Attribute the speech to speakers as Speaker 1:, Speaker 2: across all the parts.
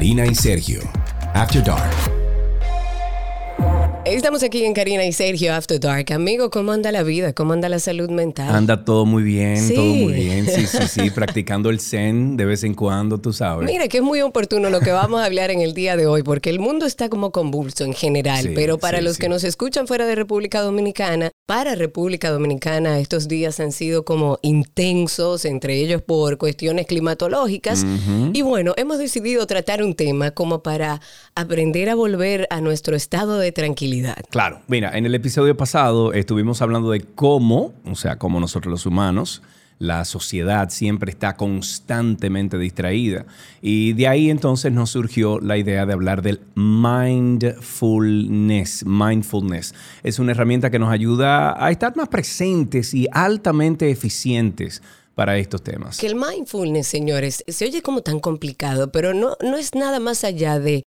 Speaker 1: Karina y Sergio, After Dark.
Speaker 2: Estamos aquí en Karina y Sergio After Dark. Amigo, ¿cómo anda la vida? ¿Cómo anda la salud mental?
Speaker 3: Anda todo muy bien,
Speaker 2: Sí.
Speaker 3: todo muy bien. Sí, sí, sí. Practicando el zen de vez en cuando, tú sabes.
Speaker 2: Mira, que es muy oportuno lo que vamos a hablar en el día de hoy, porque el mundo está como convulso en general,
Speaker 3: Sí,
Speaker 2: pero para
Speaker 3: sí,
Speaker 2: los
Speaker 3: sí.
Speaker 2: que nos escuchan fuera de República Dominicana, para República Dominicana estos días han sido como intensos, entre ellos por cuestiones climatológicas. Y bueno, hemos decidido tratar un tema como para aprender a volver a nuestro estado de tranquilidad.
Speaker 3: Claro, mira, en el episodio pasado estuvimos hablando de cómo, o sea, cómo nosotros los humanos, la sociedad siempre está constantemente distraída. Y de ahí entonces nos surgió la idea de hablar del mindfulness. Mindfulness es una herramienta que nos ayuda a estar más presentes y altamente eficientes para estos temas.
Speaker 2: Que el mindfulness, señores, se oye como tan complicado, pero no, no es nada más allá de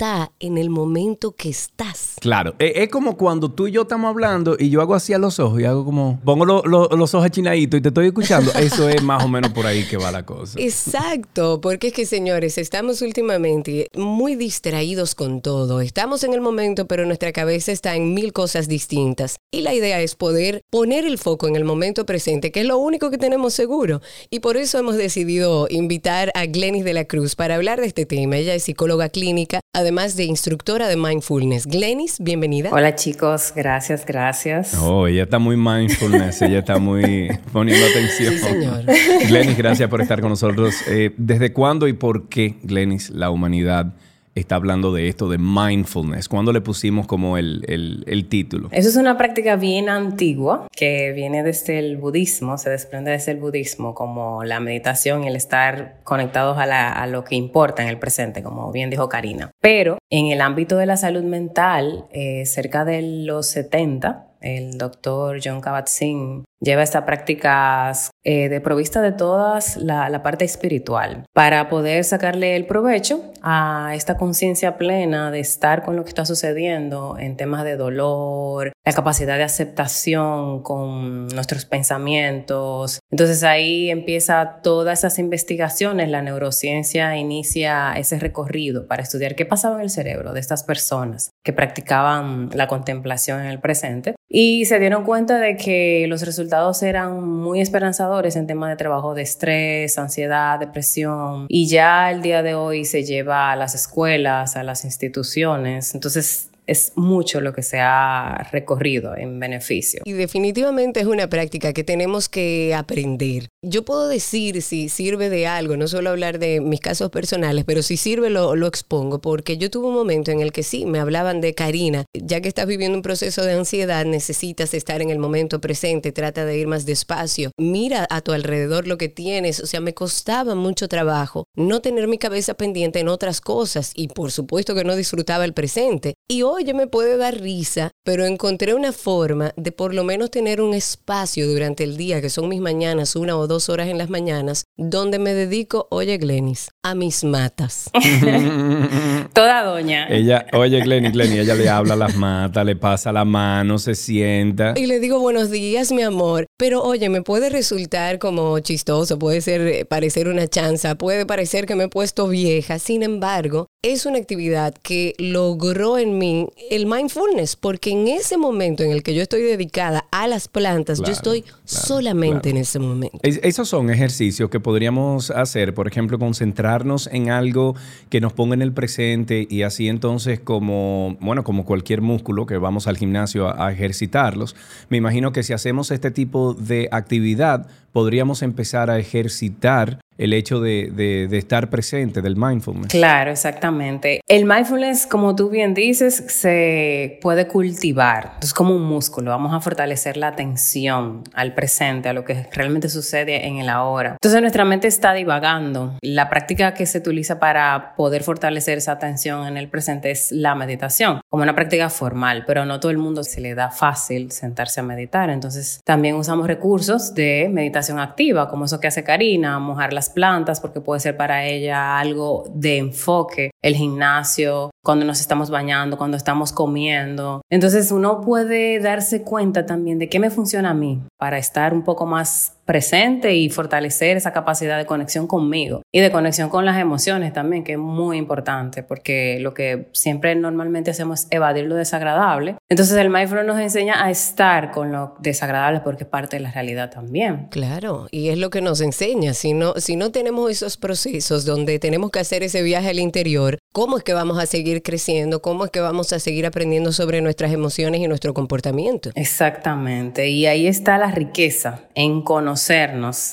Speaker 2: está en el momento que estás.
Speaker 3: Claro, e- es como cuando tú y yo estamos hablando y yo hago así a los ojos y hago como, pongo lo- lo- los ojos achinaditos y te estoy escuchando. Eso es más o menos por ahí que va la cosa.
Speaker 2: Exacto, porque es que señores, estamos últimamente muy distraídos con todo. Estamos en el momento, pero nuestra cabeza está en mil cosas distintas. Y la idea es poder poner el foco en el momento presente, que es lo único que tenemos seguro. Y por eso hemos decidido invitar a Glenis de la Cruz para hablar de este tema. Ella es psicóloga clínica, además de instructora de mindfulness. Glenis, bienvenida.
Speaker 4: Hola chicos, gracias, gracias.
Speaker 3: Oh, ella está muy mindfulness, ella está muy poniendo atención.
Speaker 2: Sí, señor.
Speaker 3: Glenis, gracias por estar con nosotros. Eh, ¿Desde cuándo y por qué, Glenis, la humanidad está hablando de esto, de mindfulness? ¿Cuándo le pusimos como el, el- el título?
Speaker 4: Eso es una práctica bien antigua que viene desde el budismo, se desprende desde el budismo como la meditación y el estar conectados a, la- a lo que importa en el presente, como bien dijo Karina. Pero en el ámbito de la salud mental, eh, cerca de los 70, el doctor John Kabat-Zinn lleva estas prácticas eh, de provista de todas la, la parte espiritual. Para poder sacarle el provecho a esta conciencia plena de estar con lo que está sucediendo en temas de dolor, la capacidad de aceptación con nuestros pensamientos. Entonces ahí empieza todas esas investigaciones, la neurociencia inicia ese recorrido para estudiar qué pasaba en el cerebro de estas personas que practicaban la contemplación en el presente. Y se dieron cuenta de que los resultados eran muy esperanzadores en temas de trabajo de estrés, ansiedad, depresión y ya el día de hoy se lleva a las escuelas, a las instituciones. Entonces es mucho lo que se ha recorrido en beneficio.
Speaker 2: Y definitivamente es una práctica que tenemos que aprender. Yo puedo decir si sirve de algo, no solo hablar de mis casos personales, pero si sirve lo, lo expongo, porque yo tuve un momento en el que sí, me hablaban de Karina, ya que estás viviendo un proceso de ansiedad, necesitas estar en el momento presente, trata de ir más despacio, mira a tu alrededor lo que tienes, o sea, me costaba mucho trabajo no tener mi cabeza pendiente en otras cosas y por supuesto que no disfrutaba el presente. Y oye, me puede dar risa, pero encontré una forma de por lo menos tener un espacio durante el día, que son mis mañanas, una o dos horas en las mañanas, donde me dedico, oye Glenis, a mis matas.
Speaker 4: Toda doña.
Speaker 3: Ella, oye, Glenny, Glenny, ella le habla a las matas, le pasa la mano, se sienta.
Speaker 2: Y le digo buenos días, mi amor. Pero oye, me puede resultar como chistoso, puede ser eh, parecer una chanza, puede parecer que me he puesto vieja. Sin embargo, es una actividad que logró en mí el mindfulness, porque en ese momento en el que yo estoy dedicada a las plantas,
Speaker 3: Claro,
Speaker 2: yo estoy
Speaker 3: claro,
Speaker 2: solamente
Speaker 3: claro.
Speaker 2: en ese momento.
Speaker 3: Es- esos son ejercicios que podríamos hacer, por ejemplo, concentrarnos en algo que nos ponga en el presente y así entonces como, bueno, como cualquier músculo que vamos al gimnasio a, a ejercitarlos, me imagino que si hacemos este tipo de actividad, podríamos empezar a ejercitar el hecho de, de- de estar presente, del mindfulness.
Speaker 4: Claro, exactamente. El mindfulness, como tú bien dices, se puede cultivar. Es como un músculo. Vamos a fortalecer la atención al presente, a lo que realmente sucede en el ahora. Entonces nuestra mente está divagando. La práctica que se utiliza para poder fortalecer esa atención en el presente es la meditación, como una práctica formal, pero no todo el mundo se le da fácil sentarse a meditar. Entonces también usamos recursos de meditación activa, como eso que hace Karina, mojar las plantas, porque puede ser para ella algo de enfoque, el gimnasio, cuando nos estamos bañando, cuando estamos comiendo. Entonces uno puede darse cuenta también de qué me funciona a mí para estar un poco más presente y fortalecer esa capacidad de conexión conmigo y de conexión con las emociones también, que es muy importante porque lo que siempre normalmente hacemos es evadir lo desagradable. Entonces el mindfulness nos enseña a estar con lo desagradable porque es parte de la realidad también.
Speaker 2: Claro, y es lo que nos enseña. Si no, si no tenemos esos procesos donde tenemos que hacer ese viaje al interior, ¿cómo es que vamos a seguir creciendo? ¿Cómo es que vamos a seguir aprendiendo sobre nuestras emociones y nuestro comportamiento?
Speaker 4: Exactamente, y ahí está la riqueza en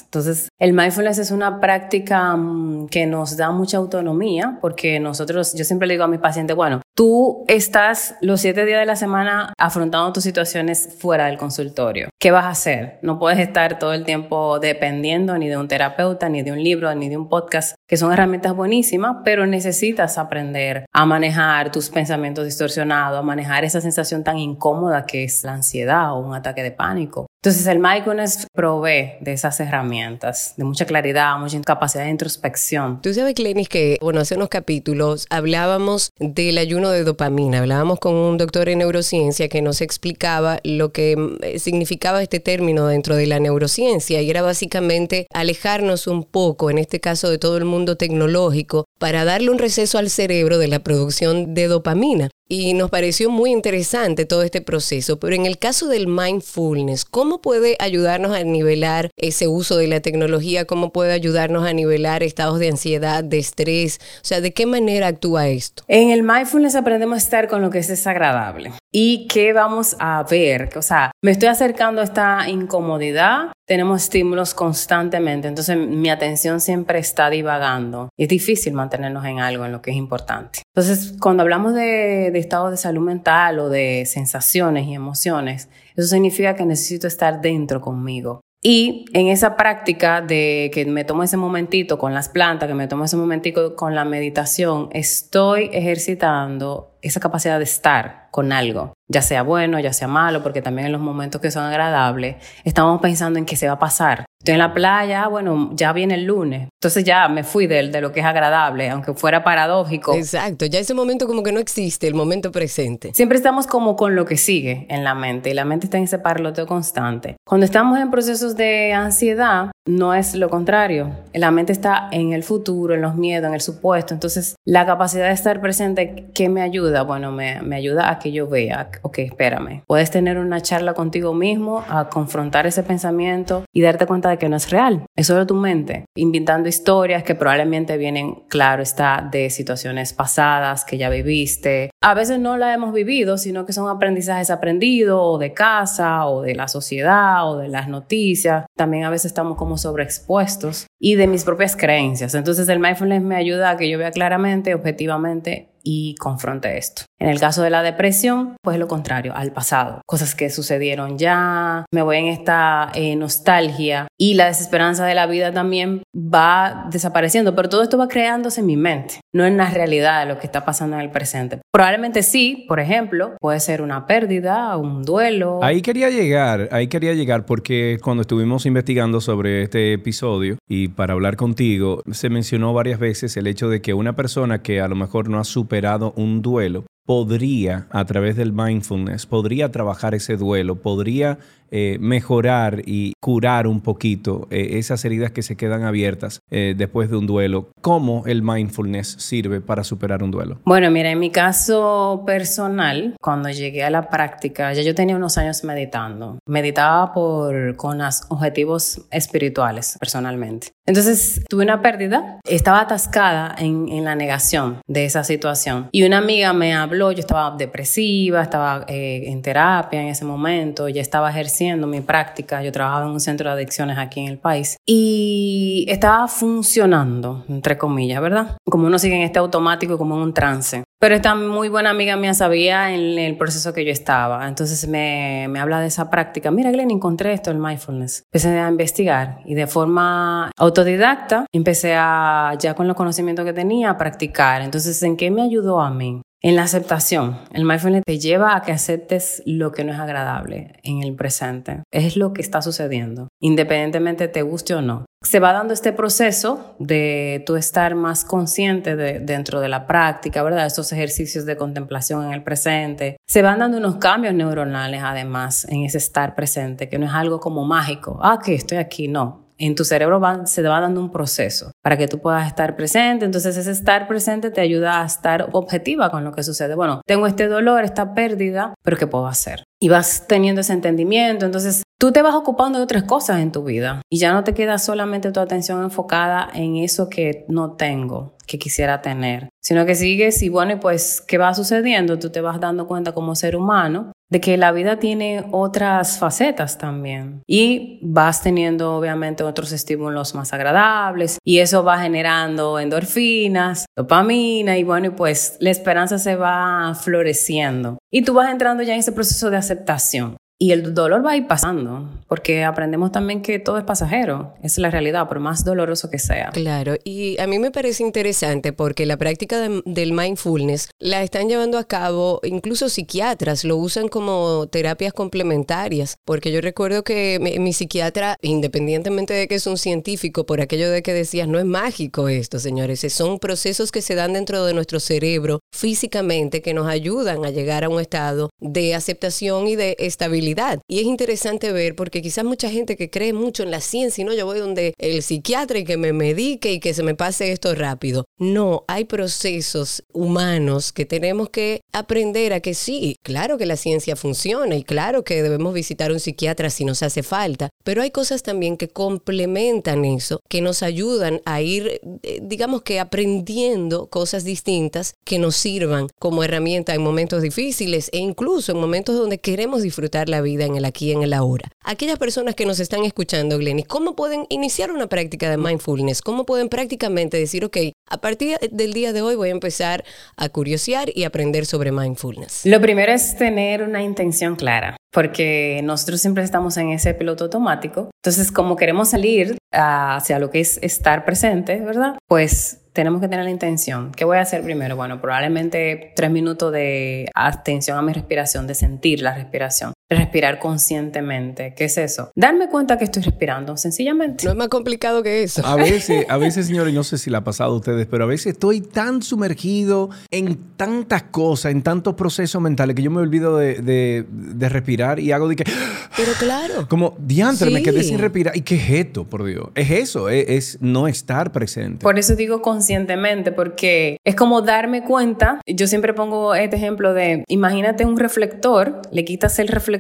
Speaker 4: Entonces, el mindfulness es una práctica mm, que nos da mucha autonomía porque nosotros, yo siempre le digo a mis pacientes, bueno, tú estás los siete días de la semana afrontando tus situaciones fuera del consultorio. ¿Qué vas a hacer? No puedes estar todo el tiempo dependiendo ni de un terapeuta, ni de un libro, ni de un podcast, que son herramientas buenísimas, pero necesitas aprender a manejar tus pensamientos distorsionados, a manejar esa sensación tan incómoda que es la ansiedad o un ataque de pánico. Entonces el mindfulness provee de esas herramientas, de mucha claridad, mucha capacidad de introspección.
Speaker 2: Tú sabes, Clenis, que bueno, hace unos capítulos hablábamos del ayuno de dopamina, hablábamos con un doctor en neurociencia que nos explicaba lo que mm, significaba este término dentro de la neurociencia y era básicamente alejarnos un poco, en este caso de todo el mundo tecnológico, para darle un receso al cerebro de la producción de dopamina y nos pareció muy interesante todo este proceso. Pero en el caso del mindfulness, ¿cómo puede ayudarnos a nivelar ese uso de la tecnología? ¿Cómo puede ayudarnos a nivelar estados de ansiedad, de estrés? O sea, ¿de qué manera actúa esto?
Speaker 4: En el mindfulness aprendemos a estar con lo que es desagradable. ¿Y qué vamos a ver? O sea, me estoy acercando a esta incomodidad, tenemos estímulos constantemente, entonces mi atención siempre está divagando. Es difícil mantenernos en algo, en lo que es importante. Entonces, cuando hablamos de, estado de salud mental o de sensaciones y emociones, eso significa que necesito estar dentro conmigo. Y en esa práctica de que me tomo ese momentito con las plantas, que me tomo ese momentito con la meditación, estoy ejercitando esa capacidad de estar con algo, ya sea bueno, ya sea malo, porque también en los momentos que son agradables, estamos pensando en qué se va a pasar. Estoy en la playa, bueno, ya viene el lunes, entonces ya me fui de, de lo que es agradable, aunque fuera paradójico.
Speaker 2: Exacto, ya ese momento como que no existe, el momento presente.
Speaker 4: Siempre estamos como con lo que sigue en la mente y la mente está en ese parloteo constante. Cuando estamos en procesos de ansiedad, no es lo contrario. La mente está en el futuro, en los miedos, en el supuesto. Entonces, la capacidad de estar presente, ¿qué me ayuda? Bueno, me, me, ayuda a que yo vea, ok, espérame. Puedes tener una charla contigo mismo, a confrontar ese pensamiento y darte cuenta de que no es real. Es solo tu mente, inventando historias que probablemente vienen, claro, está de situaciones pasadas que ya viviste. A veces no la hemos vivido, sino que son aprendizajes aprendidos o de casa o de la sociedad o de las noticias. También a veces estamos como sobreexpuestos y de mis propias creencias. Entonces el mindfulness me ayuda a que yo vea claramente, objetivamente y confronte esto. En el caso de la depresión, pues lo contrario, al pasado. Cosas que sucedieron ya, me voy en esta eh, nostalgia y la desesperanza de la vida también va desapareciendo, pero todo esto va creándose en mi mente, no en la realidad de lo que está pasando en el presente. Probablemente sí, por ejemplo, puede ser una pérdida, un duelo.
Speaker 3: Ahí quería llegar, ahí quería llegar porque cuando estuvimos investigando sobre este episodio y para hablar contigo, se mencionó varias veces el hecho de que una persona que a lo mejor no ha superado un duelo podría, a través del mindfulness, podría trabajar ese duelo, podría eh, mejorar y curar un poquito eh, esas heridas que se quedan abiertas eh, después de un duelo. ¿Cómo el mindfulness sirve para superar un duelo?
Speaker 4: Bueno, mira, en mi caso personal, cuando llegué a la práctica, ya yo tenía unos años meditando. Meditaba por, con objetivos espirituales, personalmente. Entonces tuve una pérdida, estaba atascada en, la negación de esa situación. Y una amiga me habló, yo estaba depresiva, estaba en terapia en ese momento, ya estaba ejerciendo mi práctica. Yo trabajaba en un centro de adicciones aquí en el país y estaba funcionando, entre comillas, ¿verdad? Como uno sigue en este automático, como en un trance. Pero esta muy buena amiga mía sabía en el proceso que yo estaba. Entonces me, me habla de esa práctica. Mira, Glenn, encontré esto, el mindfulness. Empecé a investigar y de forma autodidacta empecé a, ya con los conocimientos que tenía, a practicar. Entonces, ¿en qué me ayudó a mí? En la aceptación, el mindfulness te lleva a que aceptes lo que no es agradable en el presente. Es lo que está sucediendo, independientemente te guste o no. Se va dando este proceso de tú estar más consciente de, dentro de la práctica, ¿verdad? Estos ejercicios de contemplación en el presente. Se van dando unos cambios neuronales además en ese estar presente, que no es algo como mágico. Ah, que estoy aquí, no en tu cerebro se te va dando un proceso para que tú puedas estar presente. Entonces ese estar presente te ayuda a estar objetiva con lo que sucede. Bueno, tengo este dolor, esta pérdida, pero ¿qué puedo hacer? Y vas teniendo ese entendimiento. Entonces tú te vas ocupando de otras cosas en tu vida y ya no te queda solamente tu atención enfocada en eso que no tengo, que quisiera tener, sino que sigues y bueno, pues, ¿qué va sucediendo? Tú te vas dando cuenta como ser humano de que la vida tiene otras facetas también y vas teniendo obviamente otros estímulos más agradables y eso va generando endorfinas, dopamina y bueno, pues la esperanza se va floreciendo y tú vas entrando ya en ese proceso de aceptación. Y el dolor va a ir pasando, porque aprendemos también que todo es pasajero, es la realidad, por más doloroso que sea.
Speaker 2: Claro, y a mí me parece interesante porque la práctica del mindfulness la están llevando a cabo, incluso psiquiatras lo usan como terapias complementarias, porque yo recuerdo que mi, psiquiatra, independientemente de que es un científico, por aquello de que decías, no es mágico esto, señores, son procesos que se dan dentro de nuestro cerebro físicamente que nos ayudan a llegar a un estado de aceptación y de estabilidad y es interesante ver porque quizás mucha gente que cree mucho en la ciencia y no, yo voy donde el psiquiatra y que me medique y que se me pase esto rápido. No, hay procesos humanos que tenemos que aprender a que sí, claro que la ciencia funciona y claro que debemos visitar un psiquiatra si nos hace falta, pero hay cosas también que complementan eso, que nos ayudan a ir, eh, digamos que aprendiendo cosas distintas que nos sirvan como herramienta en momentos difíciles e incluso en momentos donde queremos disfrutar la vida en el aquí y en el ahora. Aquellas personas que nos están escuchando, Glenny, ¿cómo pueden iniciar una práctica de mindfulness? ¿Cómo pueden prácticamente decir, ok, a partir del día de hoy voy a empezar a curiosear y aprender sobre mindfulness?
Speaker 4: Lo primero es tener una intención clara, porque nosotros siempre estamos en ese piloto automático. Entonces, como queremos salir hacia lo que es estar presente, ¿verdad? Pues tenemos que tener la intención. ¿Qué voy a hacer primero? Bueno, probablemente tres minutos de atención a mi respiración, de sentir la respiración respirar conscientemente. ¿Qué es eso? Darme cuenta que estoy respirando, sencillamente.
Speaker 2: No es más complicado que eso.
Speaker 3: A veces, a veces, señores, no sé si la ha pasado a ustedes, pero a veces estoy tan sumergido en tantas cosas, en tantos procesos mentales, que yo me olvido de, respirar y hago de que...
Speaker 2: Pero claro.
Speaker 3: Como, diantre, me quedé sin respirar. ¿Y qué es esto, por Dios? Es eso, es, es no estar presente.
Speaker 4: Por eso digo conscientemente, porque es como darme cuenta. Yo siempre pongo este ejemplo de, imagínate un reflector, le quitas el reflector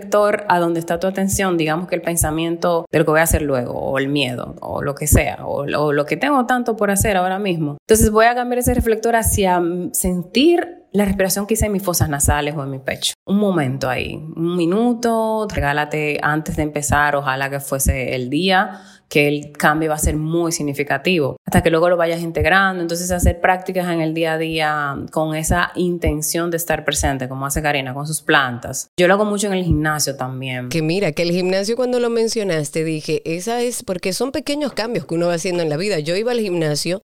Speaker 4: a donde está tu atención, digamos que el pensamiento de lo que voy a hacer luego, o el miedo, o lo que sea, o, o lo que tengo tanto por hacer ahora mismo. Entonces voy a cambiar ese reflector hacia sentir la respiración que hice en mis fosas nasales o en mi pecho. Un momento ahí, un minuto, regálate antes de empezar, ojalá que fuese el día que el cambio va a ser muy significativo, hasta que luego lo vayas integrando. Entonces, hacer prácticas en el día a día con esa intención de estar presente, como hace Karina con sus plantas. Yo lo hago mucho en el gimnasio también.
Speaker 2: Que mira, que el gimnasio cuando lo mencionaste dije, esa es porque son pequeños cambios que uno va haciendo en la vida. Yo iba al gimnasio,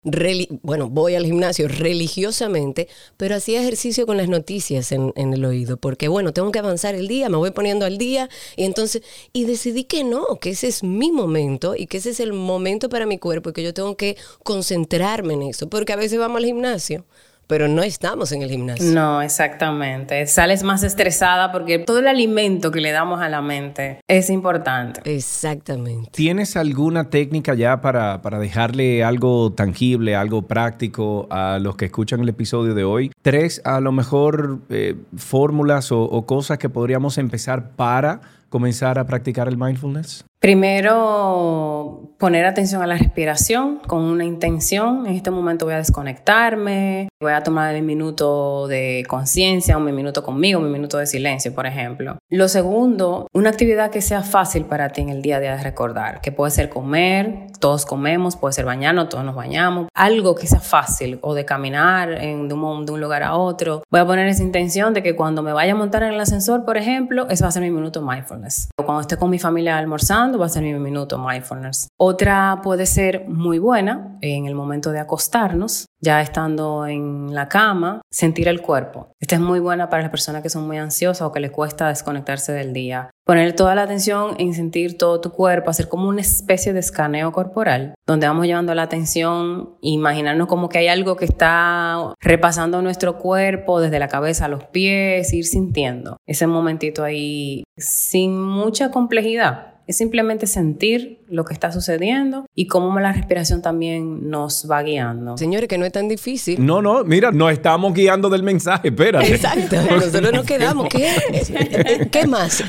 Speaker 2: bueno, voy al gimnasio religiosamente, pero hacía ejercicio con las noticias en, en el oído, porque bueno, tengo que avanzar el día, me voy poniendo al día y entonces, y decidí que no, que ese es mi momento y que ese es el momento para mi cuerpo y que yo tengo que concentrarme en eso, porque a veces vamos al gimnasio pero no estamos en el gimnasio.
Speaker 4: No, exactamente. Sales más estresada porque todo el alimento que le damos a la mente es importante.
Speaker 2: Exactamente.
Speaker 3: ¿Tienes alguna técnica ya para, para dejarle algo tangible, algo práctico a los que escuchan el episodio de hoy? Tres, a lo mejor, eh, fórmulas o, o cosas que podríamos empezar para comenzar a practicar el mindfulness?
Speaker 4: Primero, poner atención a la respiración con una intención. En este momento voy a desconectarme, voy a tomar mi minuto de conciencia, un minuto conmigo, un minuto de silencio, por ejemplo. Lo segundo, una actividad que sea fácil para ti en el día a día de recordar, que puede ser comer, todos comemos, puede ser bañarnos, todos nos bañamos, algo que sea fácil o de caminar en, de, un, de un lugar a otro. Voy a poner esa intención de que cuando me vaya a montar en el ascensor, por ejemplo, ese va a ser mi minuto mindfulness. O cuando esté con mi familia almorzando, va a ser mi minuto mindfulness. Otra puede ser muy buena en el momento de acostarnos, ya estando en la cama, sentir el cuerpo. Esta es muy buena para las personas que son muy ansiosas o que les cuesta desconectarse del día. Poner toda la atención en sentir todo tu cuerpo, hacer como una especie de escaneo corporal, donde vamos llevando la atención, imaginarnos como que hay algo que está repasando nuestro cuerpo desde la cabeza a los pies, ir sintiendo ese momentito ahí sin mucha complejidad es simplemente sentir lo que está sucediendo y cómo la respiración también nos va guiando.
Speaker 2: Señores, que no es tan difícil.
Speaker 3: No, no, mira, nos estamos guiando del mensaje, espérate.
Speaker 2: Exacto, nosotros nos quedamos. ¿Qué, ¿Qué más?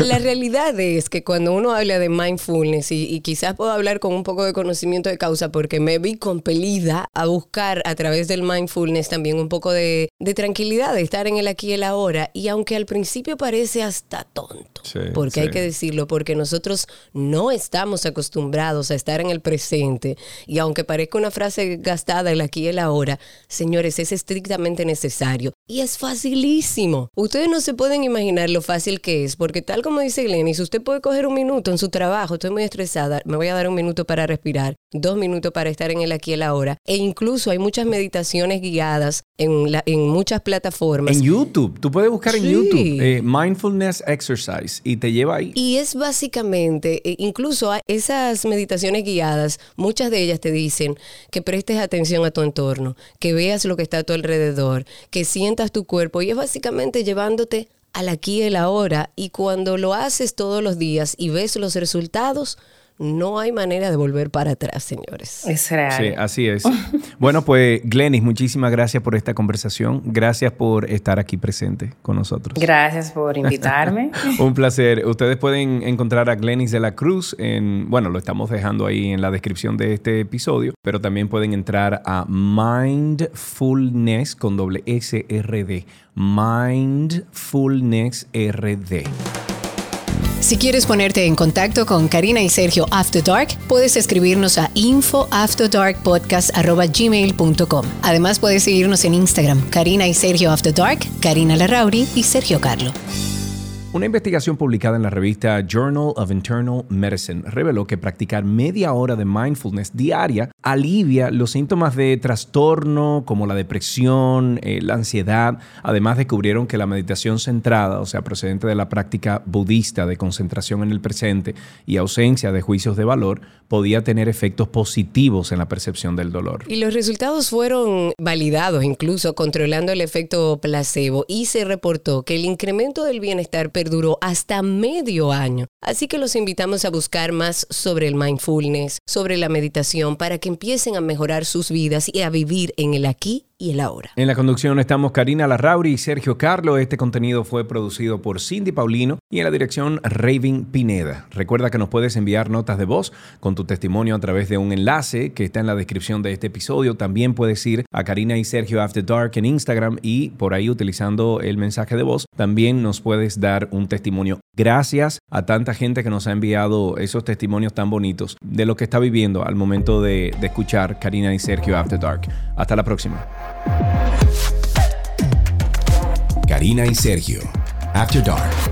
Speaker 2: La, realidad es que cuando uno habla de mindfulness, y, quizás puedo hablar con un poco de conocimiento de causa, porque me vi compelida a buscar a través del mindfulness también un poco de, tranquilidad, de estar en el aquí y el ahora, y aunque al principio parece hasta tonto, porque hay que decirlo, porque nosotros no estamos acostumbrados a estar en el presente, y aunque parezca una frase gastada el aquí y el ahora, señores, es estrictamente necesario, y es facilísimo. Ustedes no se pueden imaginar lo fácil que es, porque tal como dice Glennis, usted puede coger un minuto en su trabajo, estoy muy estresada, me voy a dar un minuto para respirar, dos minutos para estar en el aquí y el ahora. E incluso hay muchas meditaciones guiadas en, la, en muchas plataformas.
Speaker 3: En YouTube, tú puedes buscar en YouTube eh, Mindfulness Exercise y te lleva ahí.
Speaker 2: Y es básicamente, e incluso esas meditaciones guiadas, muchas de ellas te dicen que prestes atención a tu entorno, que veas lo que está a tu alrededor, que sientas tu cuerpo y es básicamente llevándote al aquí y el ahora. Y cuando lo haces todos los días y ves los resultados, no hay manera de volver para atrás, señores.
Speaker 4: Es real.
Speaker 3: Sí, así es. bueno, pues Glenis, muchísimas gracias por esta conversación. Gracias por estar aquí presente con nosotros.
Speaker 4: Gracias por invitarme.
Speaker 3: Un placer. Ustedes pueden encontrar a Glenis de la Cruz en, bueno, lo estamos dejando ahí en la descripción de este episodio, pero también pueden entrar a Mindfulness con doble S R D. Mindfulness RD.
Speaker 5: Si quieres ponerte en contacto con Karina y Sergio After Dark, puedes escribirnos a infoafterdarkpodcast.gmail.com. Además, puedes seguirnos en Instagram, Karina y Sergio After Dark, Karina Larrauri y Sergio Carlo.
Speaker 3: Una investigación publicada en la revista Journal of Internal Medicine reveló que practicar media hora de mindfulness diaria alivia los síntomas de trastorno como la depresión, eh, la ansiedad. Además descubrieron que la meditación centrada, o sea, procedente de la práctica budista de concentración en el presente y ausencia de juicios de valor, podía tener efectos positivos en la percepción del dolor.
Speaker 2: Y los resultados fueron validados, incluso controlando el efecto placebo, y se reportó que el incremento del bienestar duró hasta medio año. Así que los invitamos a buscar más sobre el mindfulness, sobre la meditación, para que empiecen a mejorar sus vidas y a vivir en el aquí el ahora.
Speaker 3: En la conducción estamos Karina Larrauri y Sergio Carlo. Este contenido fue producido por Cindy Paulino y en la dirección Raven Pineda. Recuerda que nos puedes enviar notas de voz con tu testimonio a través de un enlace que está en la descripción de este episodio. También puedes ir a Karina y Sergio After Dark en Instagram y por ahí utilizando el mensaje de voz también nos puedes dar un testimonio. Gracias a tanta gente que nos ha enviado esos testimonios tan bonitos de lo que está viviendo al momento de, de escuchar Karina y Sergio After Dark. Hasta la próxima.
Speaker 1: Karina y Sergio, After Dark.